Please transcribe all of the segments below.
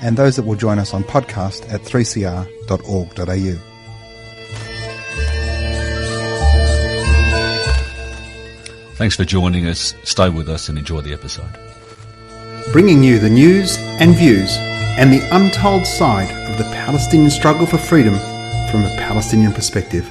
and those that will join us on podcast at 3cr.org.au. Thanks for joining us. Stay with us and enjoy the episode. Bringing you the news and views and the untold side of the Palestinian struggle for freedom from a Palestinian perspective.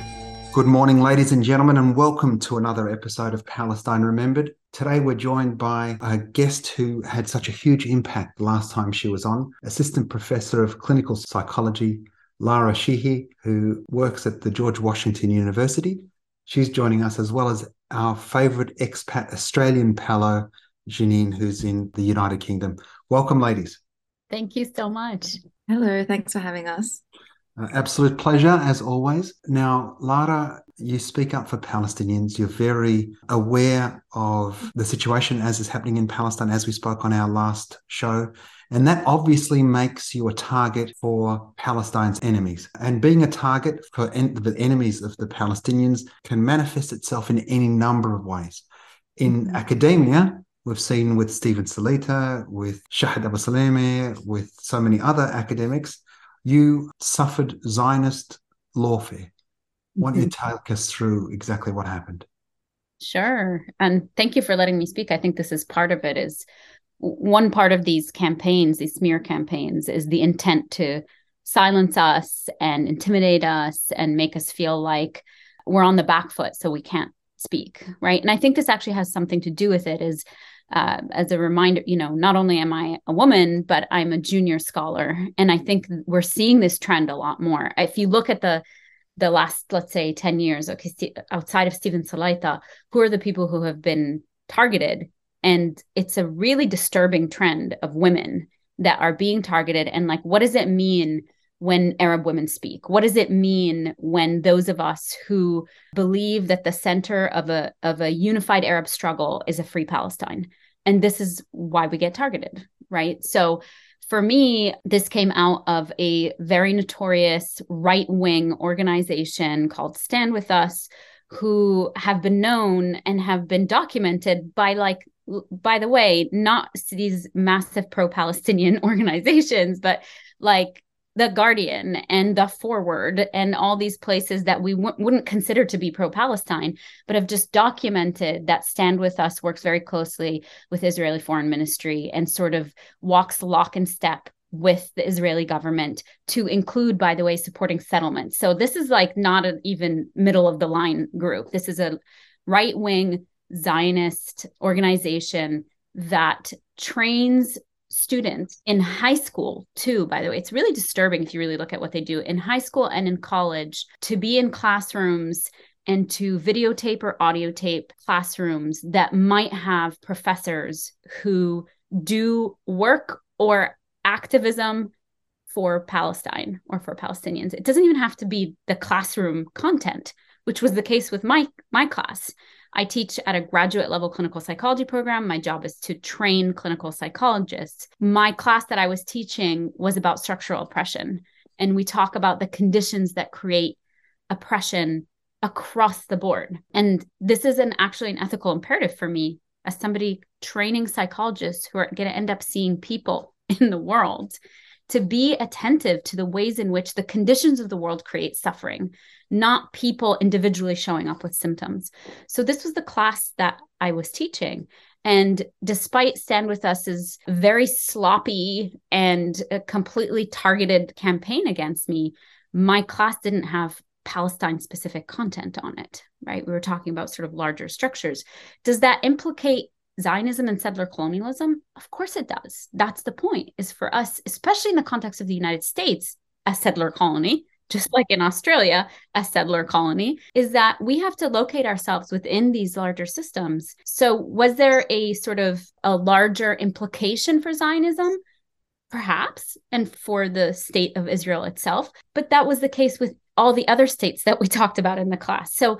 Good morning, ladies and gentlemen, and welcome to another episode of Palestine Remembered. Today, we're joined by a guest who had such a huge impact last time she was on, Assistant Professor of Clinical Psychology, Lara Sheehi, who works at the George Washington University. She's joining us as well as our favourite expat Australian Palo, Jeanine, who's in the United Kingdom. Welcome, ladies. Thank you so much. Hello, thanks for having us. Uh, absolute pleasure, as always. Now, Lara, you speak up for Palestinians. You're very aware of the situation as is happening in Palestine, as we spoke on our last show. And that obviously makes you a target for Palestine's enemies. And being a target for en- the enemies of the Palestinians can manifest itself in any number of ways. In mm-hmm. academia, we've seen with Steven Salaita, with Shahd Abusalama, with so many other academics, you suffered Zionist lawfare. Why don't you mm-hmm. take us through exactly what happened? Sure. And thank you for letting me speak. I think this is part of it is one part of these campaigns, these smear campaigns, is the intent to silence us and intimidate us and make us feel like we're on the back foot so we can't speak. Right. And I think this actually has something to do with it is uh, as a reminder, you know, not only am I a woman, but I'm a junior scholar, and I think we're seeing this trend a lot more. If you look at the the last, let's say, ten years, okay, outside of Steven Salaita, who are the people who have been targeted? And it's a really disturbing trend of women that are being targeted. And like, what does it mean when Arab women speak? What does it mean when those of us who believe that the center of a of a unified Arab struggle is a free Palestine? And this is why we get targeted, right? So for me, this came out of a very notorious right wing organization called Stand With Us, who have been known and have been documented by, like, by the way, not these massive pro Palestinian organizations, but like the Guardian and the Forward and all these places that we w- wouldn't consider to be pro Palestine, but have just documented that Stand With Us works very closely with Israeli Foreign Ministry and sort of walks lock and step with the Israeli government to include, by the way, supporting settlements. So this is like not an even middle of the line group. This is a right wing Zionist organization that trains students in high school too by the way it's really disturbing if you really look at what they do in high school and in college to be in classrooms and to videotape or audio tape classrooms that might have professors who do work or activism for Palestine or for Palestinians. It doesn't even have to be the classroom content, which was the case with my my class. I teach at a graduate level clinical psychology program. My job is to train clinical psychologists. My class that I was teaching was about structural oppression. And we talk about the conditions that create oppression across the board. And this is an actually an ethical imperative for me as somebody training psychologists who are going to end up seeing people in the world to be attentive to the ways in which the conditions of the world create suffering, not people individually showing up with symptoms. So, this was the class that I was teaching. And despite Stand With Us's very sloppy and completely targeted campaign against me, my class didn't have Palestine specific content on it, right? We were talking about sort of larger structures. Does that implicate Zionism and settler colonialism? Of course it does. That's the point, is for us, especially in the context of the United States, a settler colony, just like in Australia, a settler colony, is that we have to locate ourselves within these larger systems. So, was there a sort of a larger implication for Zionism? perhaps, and for the state of Israel itself. But that was the case with all the other states that we talked about in the class. So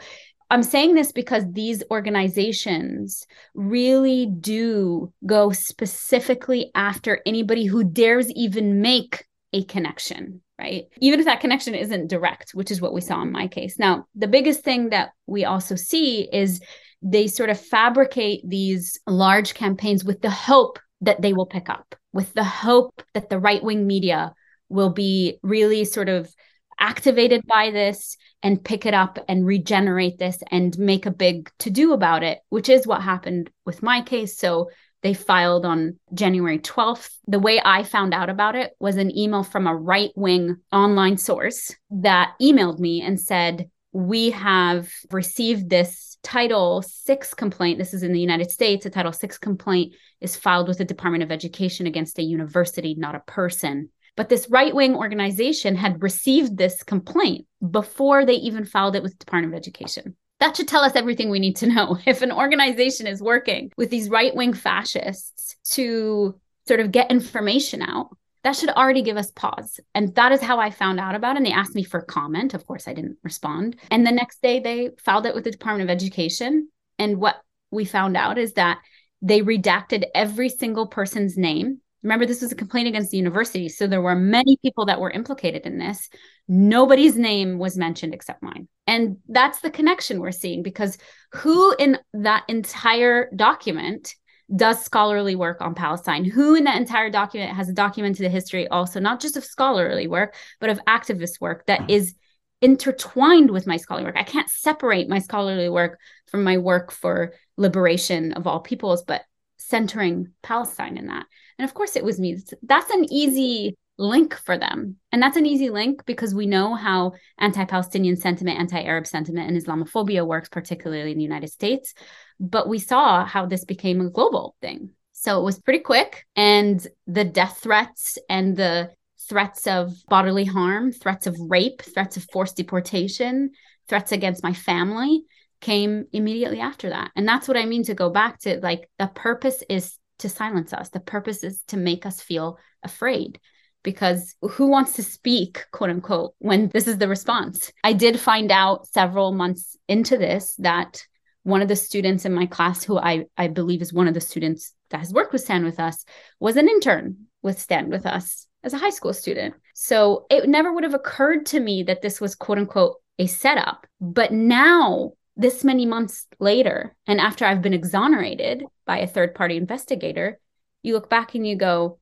I'm saying this because these organizations really do go specifically after anybody who dares even make a connection, right? Even if that connection isn't direct, which is what we saw in my case. Now, the biggest thing that we also see is they sort of fabricate these large campaigns with the hope that they will pick up, with the hope that the right wing media will be really sort of activated by this and pick it up and regenerate this and make a big to do about it, which is what happened with my case. So they filed on January 12th. The way I found out about it was an email from a right wing online source that emailed me and said, We have received this Title Six complaint. This is in the United States. A Title Six complaint is filed with the Department of Education against a university, not a person. But this right wing organization had received this complaint before they even filed it with the Department of Education. That should tell us everything we need to know. If an organization is working with these right wing fascists to sort of get information out, that should already give us pause. And that is how I found out about it. And they asked me for comment. Of course, I didn't respond. And the next day, they filed it with the Department of Education. And what we found out is that they redacted every single person's name Remember, this was a complaint against the university. So there were many people that were implicated in this. Nobody's name was mentioned except mine. And that's the connection we're seeing because who in that entire document does scholarly work on Palestine? Who in that entire document has documented the history also, not just of scholarly work, but of activist work that is intertwined with my scholarly work? I can't separate my scholarly work from my work for liberation of all peoples, but centering Palestine in that. And of course, it was me. That's an easy link for them. And that's an easy link because we know how anti Palestinian sentiment, anti Arab sentiment, and Islamophobia works, particularly in the United States. But we saw how this became a global thing. So it was pretty quick. And the death threats and the threats of bodily harm, threats of rape, threats of forced deportation, threats against my family came immediately after that. And that's what I mean to go back to like the purpose is to silence us. The purpose is to make us feel afraid because who wants to speak, quote unquote, when this is the response? I did find out several months into this that one of the students in my class, who I, I believe is one of the students that has worked with Stand With Us, was an intern with Stand With Us as a high school student. So it never would have occurred to me that this was, quote unquote, a setup. But now this many months later, and after I've been exonerated by a third party investigator, you look back and you go,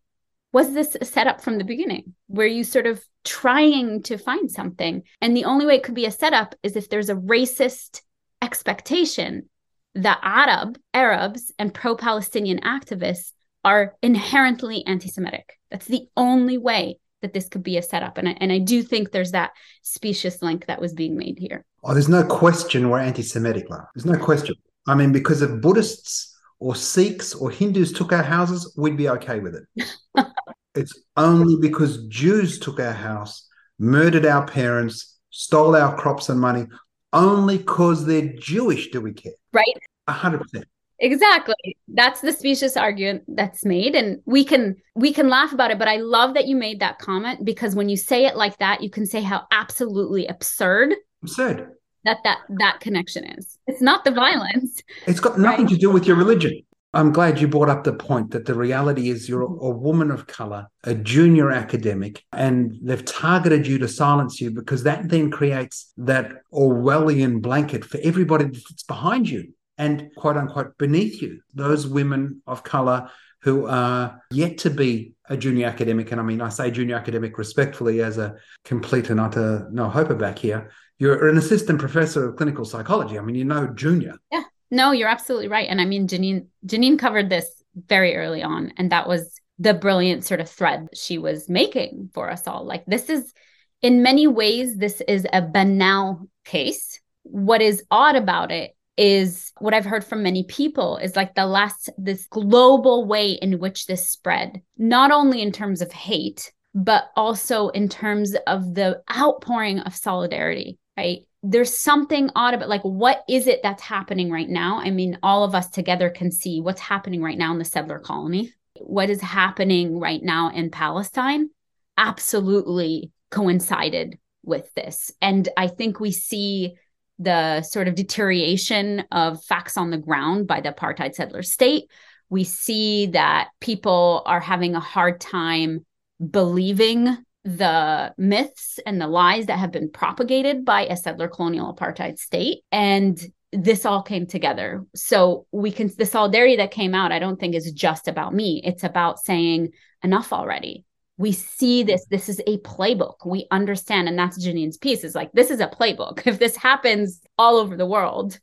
was this a setup from the beginning? Were you sort of trying to find something? And the only way it could be a setup is if there's a racist expectation that Arab, Arabs, and pro Palestinian activists are inherently anti Semitic. That's the only way that this could be a setup. And I, and I do think there's that specious link that was being made here. Oh, there's no question we're anti Semitic, There's no question. I mean, because if Buddhists or Sikhs or Hindus took our houses, we'd be okay with it. it's only because Jews took our house, murdered our parents, stole our crops and money, only because they're Jewish do we care. Right. 100%. Exactly. That's the specious argument that's made and we can we can laugh about it but I love that you made that comment because when you say it like that you can say how absolutely absurd absurd that that that connection is. It's not the violence. It's got nothing right? to do with your religion. I'm glad you brought up the point that the reality is you're a woman of color, a junior academic, and they've targeted you to silence you because that then creates that Orwellian blanket for everybody that's behind you and quote unquote beneath you, those women of color who are yet to be a junior academic. And I mean, I say junior academic respectfully as a complete and utter no hope back here. You're an assistant professor of clinical psychology. I mean, you know, junior. Yeah. No, you're absolutely right. And I mean, Jeanine, Jeanine covered this very early on. And that was the brilliant sort of thread she was making for us all. Like, this is, in many ways, this is a banal case. What is odd about it is what I've heard from many people is like the last, this global way in which this spread, not only in terms of hate, but also in terms of the outpouring of solidarity, right? There's something odd about like, what is it that's happening right now? I mean, all of us together can see what's happening right now in the settler colony. what is happening right now in Palestine absolutely coincided with this. And I think we see the sort of deterioration of facts on the ground by the apartheid settler state. We see that people are having a hard time believing the myths and the lies that have been propagated by a settler colonial apartheid state. And this all came together. So we can, the solidarity that came out, I don't think is just about me. It's about saying, enough already. We see this. This is a playbook. We understand. And that's Jeanine's piece is like, this is a playbook. If this happens all over the world,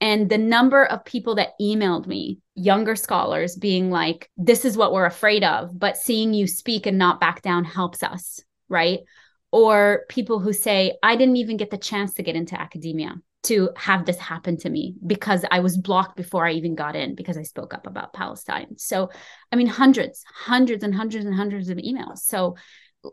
and the number of people that emailed me, younger scholars, being like, this is what we're afraid of, but seeing you speak and not back down helps us, right? Or people who say, I didn't even get the chance to get into academia to have this happen to me because I was blocked before I even got in because I spoke up about Palestine. So, I mean, hundreds, hundreds and hundreds and hundreds of emails. So,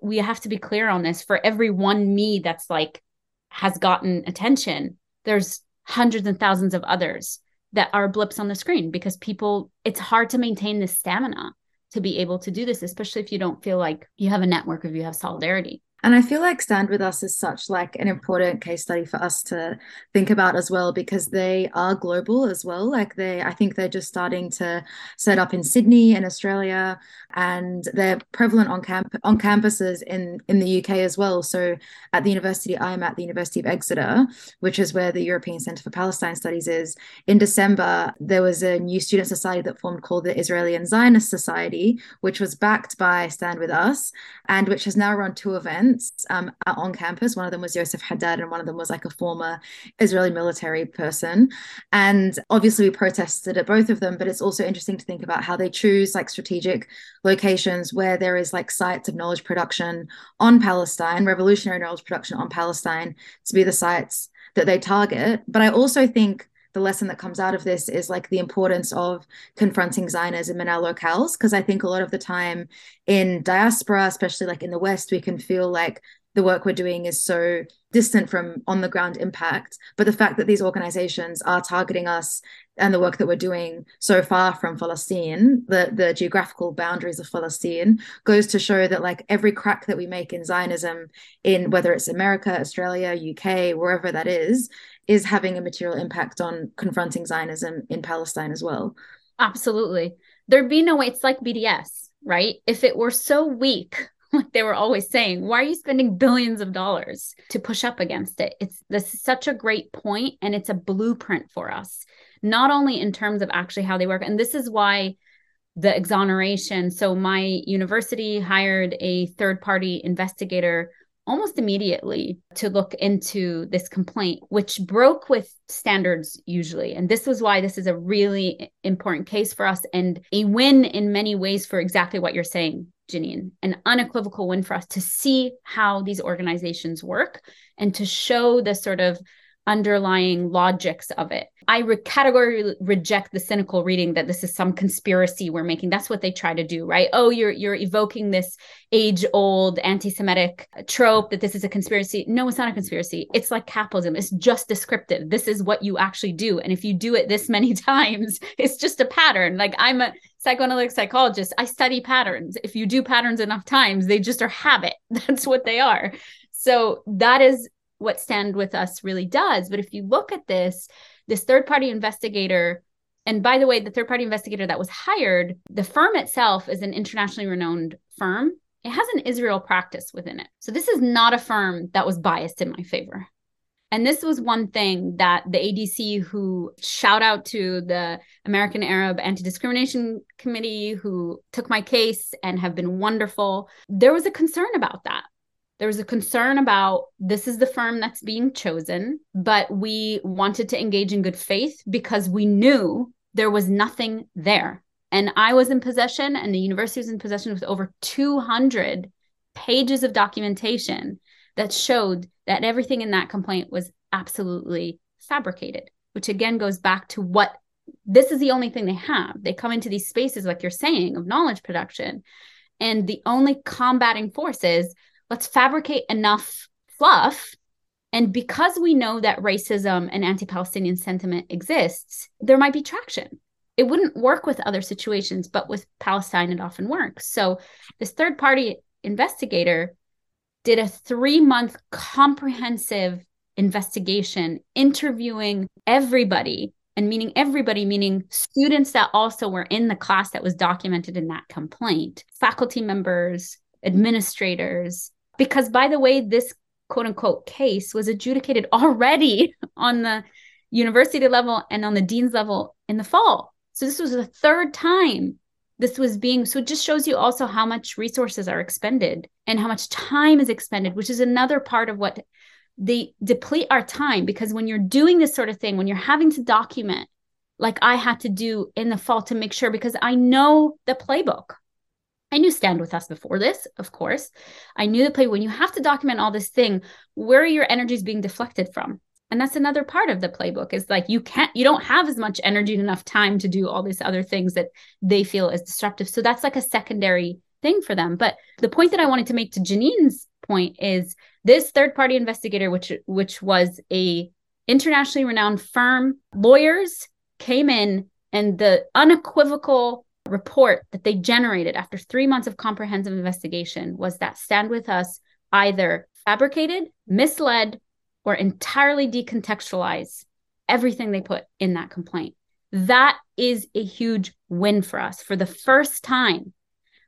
we have to be clear on this for every one me that's like has gotten attention, there's hundreds and thousands of others that are blips on the screen because people, it's hard to maintain this stamina to be able to do this, especially if you don't feel like you have a network, if you have solidarity. And I feel like Stand With Us is such like an important case study for us to think about as well because they are global as well. Like they I think they're just starting to set up in Sydney in Australia and they're prevalent on camp on campuses in in the UK as well. So at the university I'm at the University of Exeter, which is where the European Centre for Palestine Studies is, in December there was a new student society that formed called the Israeli and Zionist Society, which was backed by Stand With Us and which has now run two events events um, on campus. One of them was Yosef Haddad, and one of them was like a former Israeli military person. And obviously, we protested at both of them, but it's also interesting to think about how they choose like strategic locations where there is like sites of knowledge production on Palestine, revolutionary knowledge production on Palestine, to be the sites that they target. But I also think the lesson that comes out of this is like the importance of confronting Zionism in our locales. Because I think a lot of the time in diaspora, especially like in the West, we can feel like the work we're doing is so distant from on the ground impact. But the fact that these organizations are targeting us and the work that we're doing so far from Palestine, the, the geographical boundaries of Palestine, goes to show that like every crack that we make in Zionism, in whether it's America, Australia, UK, wherever that is, is having a material impact on confronting Zionism in Palestine as well. Absolutely. There'd be no way it's like BDS, right? If it were so weak, like they were always saying, why are you spending billions of dollars to push up against it? It's this is such a great point and it's a blueprint for us, not only in terms of actually how they work. And this is why the exoneration. So my university hired a third party investigator almost immediately to look into this complaint, which broke with standards usually. And this was why this is a really important case for us and a win in many ways for exactly what you're saying, Jeanine, an unequivocal win for us to see how these organizations work and to show the sort of underlying logics of it. I re- categorically reject the cynical reading that this is some conspiracy we're making. That's what they try to do, right? Oh, you're you're evoking this age-old anti-Semitic trope that this is a conspiracy. No, it's not a conspiracy. It's like capitalism. It's just descriptive. This is what you actually do, and if you do it this many times, it's just a pattern. Like I'm a psychoanalytic psychologist. I study patterns. If you do patterns enough times, they just are habit. That's what they are. So that is what Stand With Us really does. But if you look at this, this third party investigator, and by the way, the third party investigator that was hired, the firm itself is an internationally renowned firm. It has an Israel practice within it. So this is not a firm that was biased in my favor. And this was one thing that the ADC, who shout out to the American Arab Anti Discrimination Committee, who took my case and have been wonderful, there was a concern about that there was a concern about this is the firm that's being chosen, but we wanted to engage in good faith because we knew there was nothing there. And I was in possession, and the university was in possession with over 200 pages of documentation that showed that everything in that complaint was absolutely fabricated, which again goes back to what this is the only thing they have. They come into these spaces, like you're saying, of knowledge production. And the only combating force is let's fabricate enough fluff and because we know that racism and anti Palestinian sentiment exists, there might be traction. it wouldn't work with other situations, but with Palestine, it often works. So this third party investigator did a three month comprehensive investigation, interviewing everybody and meaning everybody, meaning students that also were in the class that was documented in that complaint, faculty members, administrators. Because, by the way, this quote unquote case was adjudicated already on the university level and on the dean's level in the fall. So, this was the third time this was being so it just shows you also how much resources are expended and how much time is expended which is another part of what they deplete our time because when you're doing this sort of thing, when you're having to document, like I had to do in the fall to make sure, because I know the playbook. I knew Stand With Us before this, of course. I knew the play. When you have to document all this thing, where your energies being deflected from? And that's another part of the playbook is like you can't, you don't have as much energy and enough time to do all these other things that they feel is disruptive. So that's like a secondary thing for them. But the point that I wanted to make to Jeanine's point is this third party investigator, which which was a internationally renowned firm, lawyers came in and the unequivocal report that they generated after three months of comprehensive investigation was that Stand With Us either fabricated, misled, or entirely decontextualized everything they put in that complaint. That is a huge win for us. For the first time,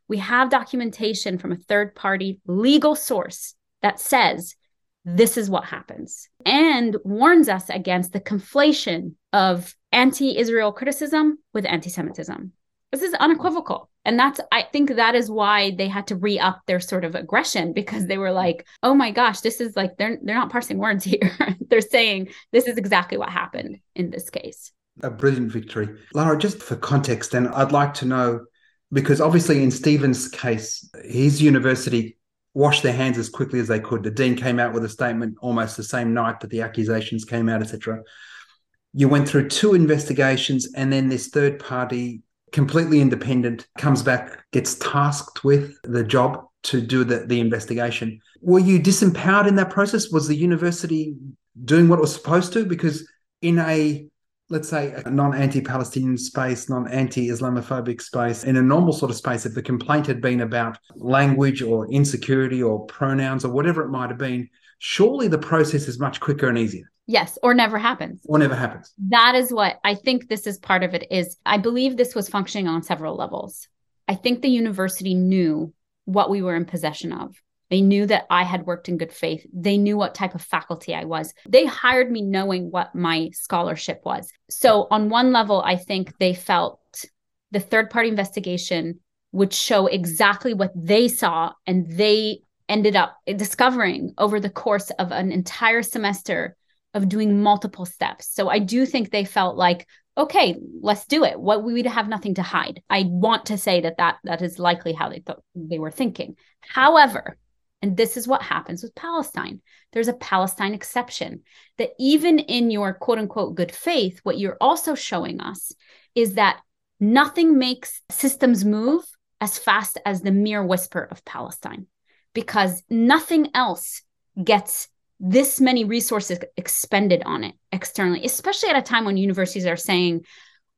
we have documentation from a third party legal source that says this is what happens and warns us against the conflation of anti Israel criticism with anti Semitism. This is unequivocal. And that's, I think that is why they had to re up their sort of aggression because they were like, oh my gosh, this is like, they're, they're not parsing words here. they're saying this is exactly what happened in this case. A brilliant victory. Lara, just for context, and I'd like to know because obviously in Steven's case, his university washed their hands as quickly as they could. The dean came out with a statement almost the same night that the accusations came out, etc. You went through two investigations, and then this third party, completely independent, comes back, gets tasked with the job to do the, the investigation. Were you disempowered in that process? Was the university doing what it was supposed to? Because in a let's say a non-anti-palestinian space non-anti-islamophobic space in a normal sort of space if the complaint had been about language or insecurity or pronouns or whatever it might have been surely the process is much quicker and easier yes or never happens or never happens that is what i think this is part of it is i believe this was functioning on several levels i think the university knew what we were in possession of they knew that I had worked in good faith. They knew what type of faculty I was. They hired me knowing what my scholarship was. So, on one level, I think they felt the third party investigation would show exactly what they saw and they ended up discovering over the course of an entire semester of doing multiple steps. So, I do think they felt like, okay, let's do it. What we'd have nothing to hide. I want to say that that that is likely how they thought they were thinking. However, and this is what happens with Palestine. There's a Palestine exception that even in your quote unquote good faith, what you're also showing us is that nothing makes systems move as fast as the mere whisper of Palestine, because nothing else gets this many resources expended on it externally, especially at a time when universities are saying,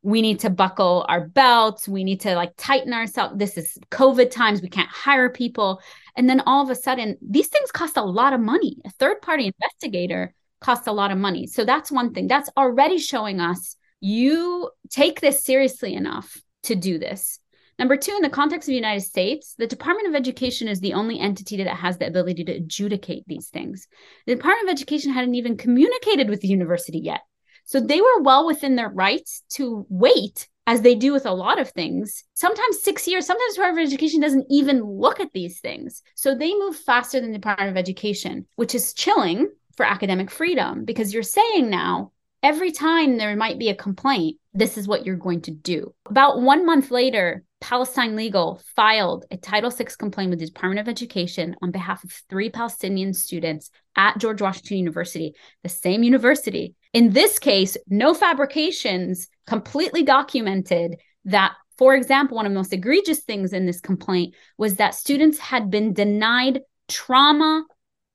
we need to buckle our belts we need to like tighten ourselves this is covid times we can't hire people. And then all of a sudden these things cost a lot of money. A third party investigator costs a lot of money. So that's one thing. That's already showing us you take this seriously enough to do this number two in the context of the united states the department of education is the only entity that has the ability to adjudicate these things the department of education hadn't even communicated with the university yet so they were well within their rights to wait, as they do with a lot of things. Sometimes six years, sometimes Department of Education doesn't even look at these things. So they move faster than the Department of Education, which is chilling for academic freedom because you're saying now, every time there might be a complaint, this is what you're going to do. About one month later, Palestine Legal filed a Title VI complaint with the Department of Education on behalf of three Palestinian students at George Washington University, the same university. In this case, no fabrications, completely documented that, for example, one of the most egregious things in this complaint was that students had been denied trauma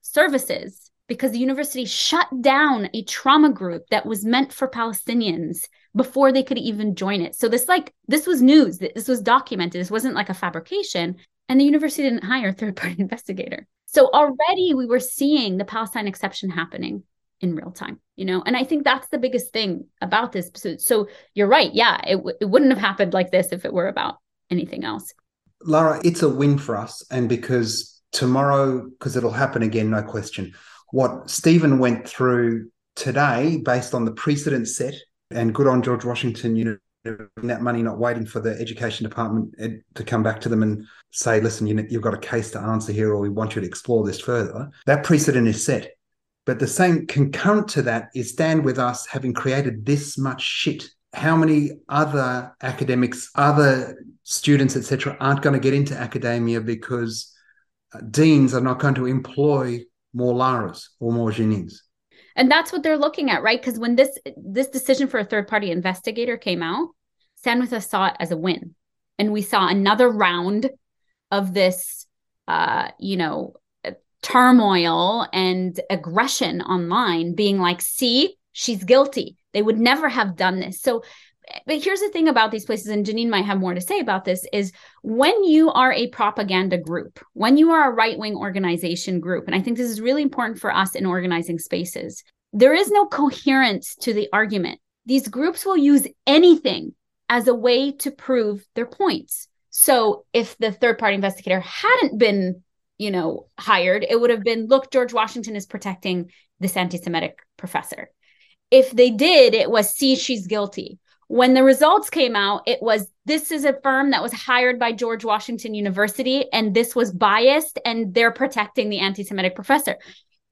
services because the university shut down a trauma group that was meant for Palestinians before they could even join it. So this like this was news. This was documented. This wasn't like a fabrication. And the university didn't hire a third party investigator. So already we were seeing the Palestine exception happening in real time, you know? And I think that's the biggest thing about this. So, so you're right. Yeah, it, w- it wouldn't have happened like this if it were about anything else. Lara, it's a win for us. And because tomorrow, because it'll happen again, no question. What Steven went through today, based on the precedent set, and good on George Washington, you know, that money, not waiting for the education department to come back to them and say, listen, you, have got a case to answer here, or we want you to explore this further. That precedent is set. But the same concurrent to that is stand with us having created this much shit. How many other academics, other students, etc., aren't going to get into academia because uh, deans are not going to employ more Laras or more Jeanines? And that's what they're looking at right? Because when this this decision for a third party investigator came out with us saw it as a win. And we saw another round of this uh you know turmoil and aggression online being like see she's guilty. They would never have done this. So but here's the thing about these places and jeanine might have more to say about this is when you are a propaganda group when you are a right-wing organization group and i think this is really important for us in organizing spaces there is no coherence to the argument. These groups will use anything as a way to prove their points. So if the third party investigator hadn't been you know hired it would have been look george washington is protecting this anti-semitic professor. If they did it was see she's guilty when the results came out, it was this is a firm that was hired by George Washington University, and this was biased, and they're protecting the anti Semitic professor.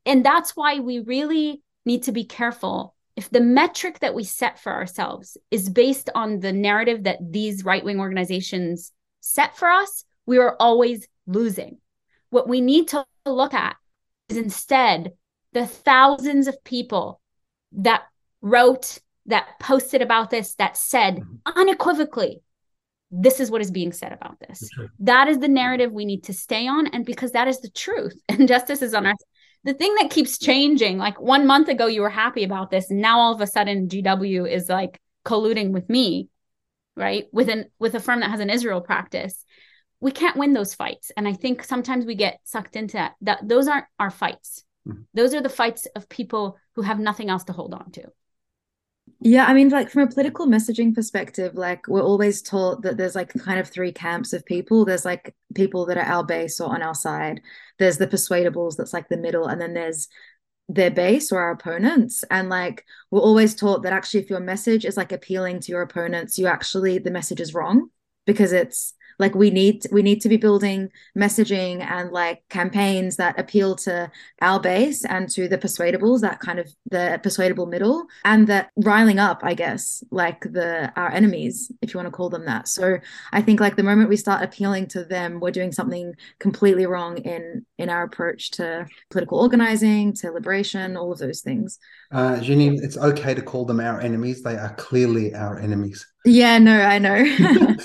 And that's why we really need to be careful. If the metric that we set for ourselves is based on the narrative that these right wing organizations set for us, we are always losing. What we need to look at is instead the thousands of people that wrote that posted about this that said mm-hmm. unequivocally this is what is being said about this. That is the narrative we need to stay on and because that is the truth and justice is on our the thing that keeps changing like one month ago you were happy about this and now all of a sudden gw is like colluding with me right with an with a firm that has an israel practice. We can't win those fights and i think sometimes we get sucked into that, that those aren't our fights. Mm-hmm. those are the fights of people who have nothing else to hold on to yeah, I mean, like from a political messaging perspective, like we're always taught that there's like kind of three camps of people. There's like people that are our base or on our side. There's the persuadables that's like the middle, and then there's their base or our opponents. And like we're always taught that actually, if your message is like appealing to your opponents, you actually the message is wrong because it's like we need we need to be building messaging and like campaigns that appeal to our base and to the persuadables that kind of the persuadable middle and that riling up i guess like the our enemies if you want to call them that. So i think like the moment we start appealing to them we're doing something completely wrong in in our approach to political organizing to liberation all of those things. Uh jeanine it's okay to call them our enemies. They are clearly our enemies. Yeah no i know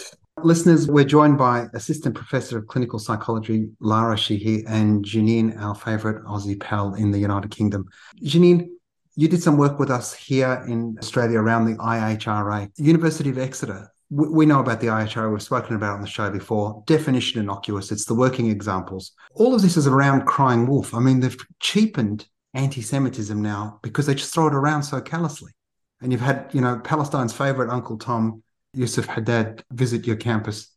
Listeners, we're joined by Assistant Professor of Clinical Psychology, Lara Sheehi, and Jeanine, our favourite Aussie pal in the United Kingdom. Jeanine, you did some work with us here in Australia around the IHRA. University of Exeter, we know about the IHRA, we've spoken about on the show before. Definition innocuous, it's the working examples. All of this is around crying wolf. I mean, they've cheapened anti Semitism now because they just throw it around so callously. And you've had, you know, Palestine's favourite Uncle Tom Yusuf Haddad visit your campus?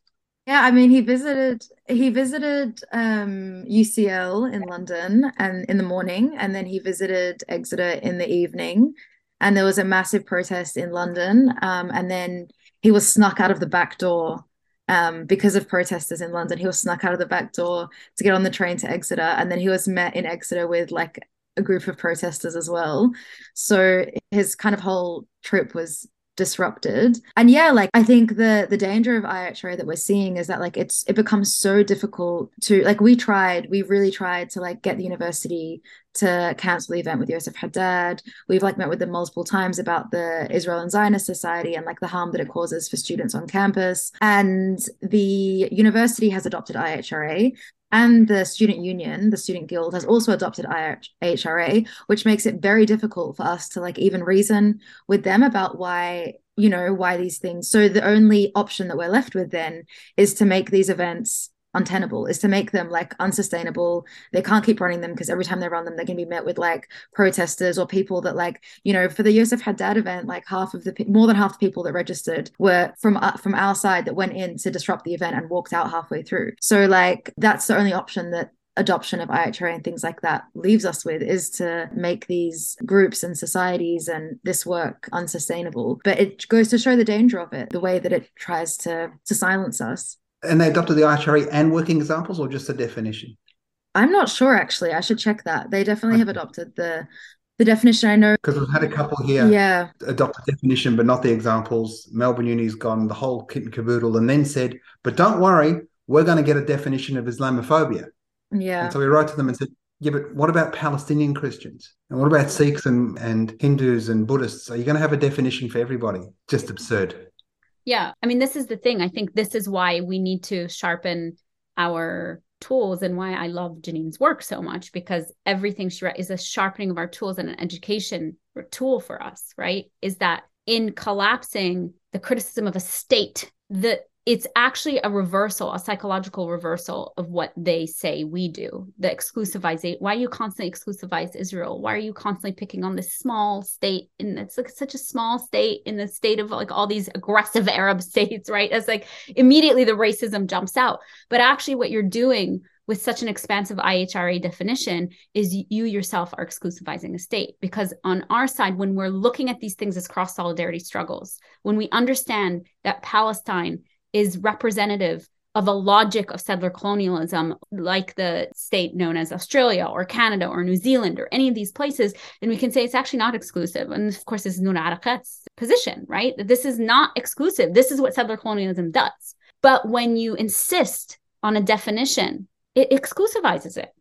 Yeah, I mean, he visited he visited um, UCL in London and in the morning, and then he visited Exeter in the evening. And there was a massive protest in London, um, and then he was snuck out of the back door um, because of protesters in London. He was snuck out of the back door to get on the train to Exeter, and then he was met in Exeter with like a group of protesters as well. So his kind of whole trip was disrupted and yeah like i think the the danger of ihra that we're seeing is that like it's it becomes so difficult to like we tried we really tried to like get the university to cancel the event with Yosef Haddad. We've like met with them multiple times about the Israel and Zionist Society and like the harm that it causes for students on campus. And the university has adopted IHRA. And the student union, the student guild, has also adopted IHRA, which makes it very difficult for us to like even reason with them about why you know why these things. So the only option that we're left with then is to make these events untenable is to make them like unsustainable they can't keep running them because every time they run them they're going to be met with like protesters or people that like you know for the Yosef Haddad event like half of the more than half the people that registered were from uh, from our side that went in to disrupt the event and walked out halfway through so like that's the only option that adoption of IHRA and things like that leaves us with is to make these groups and societies and this work unsustainable. But it goes to show the danger of it, the way that it tries to to silence us. And they adopted the IHRA and working examples or just the definition? I'm not sure actually. I should check that. They definitely okay. have adopted the the definition. I know because we've had a couple here. Yeah, adopt the definition, but not the examples. Melbourne Uni's gone the whole kit and caboodle, and then said, "But don't worry, we're going to get a definition of Islamophobia." Yeah. And so we wrote to them and said, "Yeah, but what about Palestinian Christians? And what about Sikhs and and Hindus and Buddhists? Are you going to have a definition for everybody?" Just absurd. Yeah. I mean, this is the thing. I think this is why we need to sharpen our tools and why I love Jeanine's work so much because everything she writes is a sharpening of our tools and an education tool for us, right? Is that in collapsing the criticism of a state, the it's actually a reversal, a psychological reversal of what they say we do. The exclusivization. Why you constantly exclusivize Israel? Why are you constantly picking on this small state? And it's like such a small state in the state of like all these aggressive Arab states, right? It's like immediately the racism jumps out. But actually, what you're doing with such an expansive IHRA definition is you yourself are exclusivizing a state. Because on our side, when we're looking at these things as cross solidarity struggles, when we understand that Palestine is representative of a logic of settler colonialism, like the state known as Australia or Canada or New Zealand or any of these places, then we can say it's actually not exclusive. And of course, this is Noura Erakat's position, right? That this is not exclusive. This is what settler colonialism does. But when you insist on a definition, it exclusivizes it.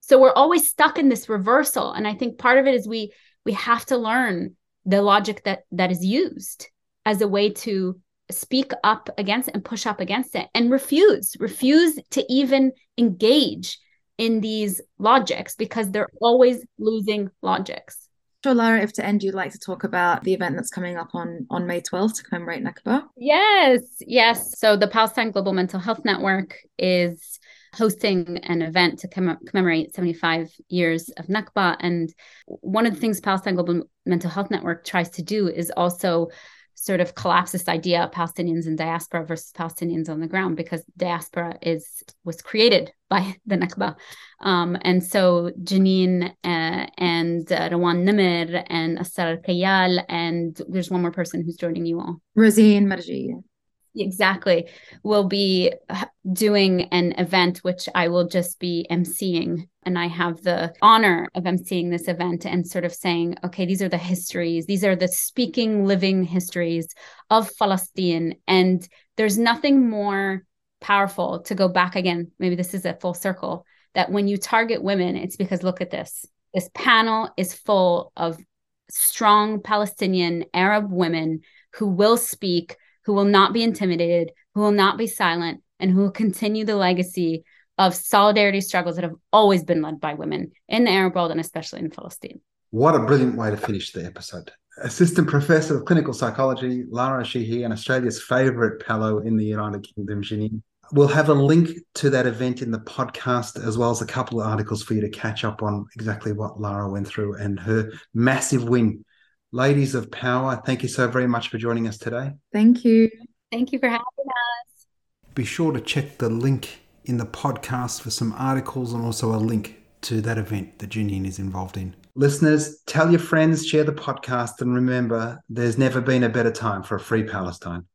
So we're always stuck in this reversal. And I think part of it is we we have to learn the logic that that is used as a way to speak up against it and push up against it and refuse refuse to even engage in these logics because they're always losing logics. Sure lara if to end you'd like to talk about the event that's coming up on on may 12th to commemorate nakba? Yes yes. So the palestine global mental health network is hosting an event to comm- commemorate 75 years of Nakba. And one of the things Palestine Global Mental Health Network tries to do is also sort of collapse this idea of Palestinians in diaspora versus Palestinians on the ground because diaspora is was created by the Nakba. Um, and so Jeanine uh, and uh, Rawan and Asar Kayal and there's one more person who's joining you all. Rosine Marji exactly. We'll be uh, doing an event which I will just be emceeing. And I have the honor of emceeing this event and sort of saying okay these are the histories. These are the speaking living histories of Palestine. And there's nothing more powerful to go back again. Maybe this is a full circle that when you target women it's because look at this. This panel is full of strong Palestinian Arab women who will speak who will not be intimidated, who will not be silent, and who will continue the legacy of solidarity struggles that have always been led by women in the Arab world and especially in Palestine. What a brilliant way to finish the episode. Assistant Professor of Clinical Psychology, Lara Sheehi, and Australia's favourite Palo in the United Kingdom, Jeanine. We'll have a link to that event in the podcast, as well as a couple of articles for you to catch up on exactly what Lara went through and her massive win Ladies of Power, thank you so very much for joining us today. Thank you. Thank you for having us. Be sure to check the link in the podcast for some articles and also a link to that event that Jeanine is involved in. Listeners, tell your friends, share the podcast, and remember there's never been a better time for a free Palestine.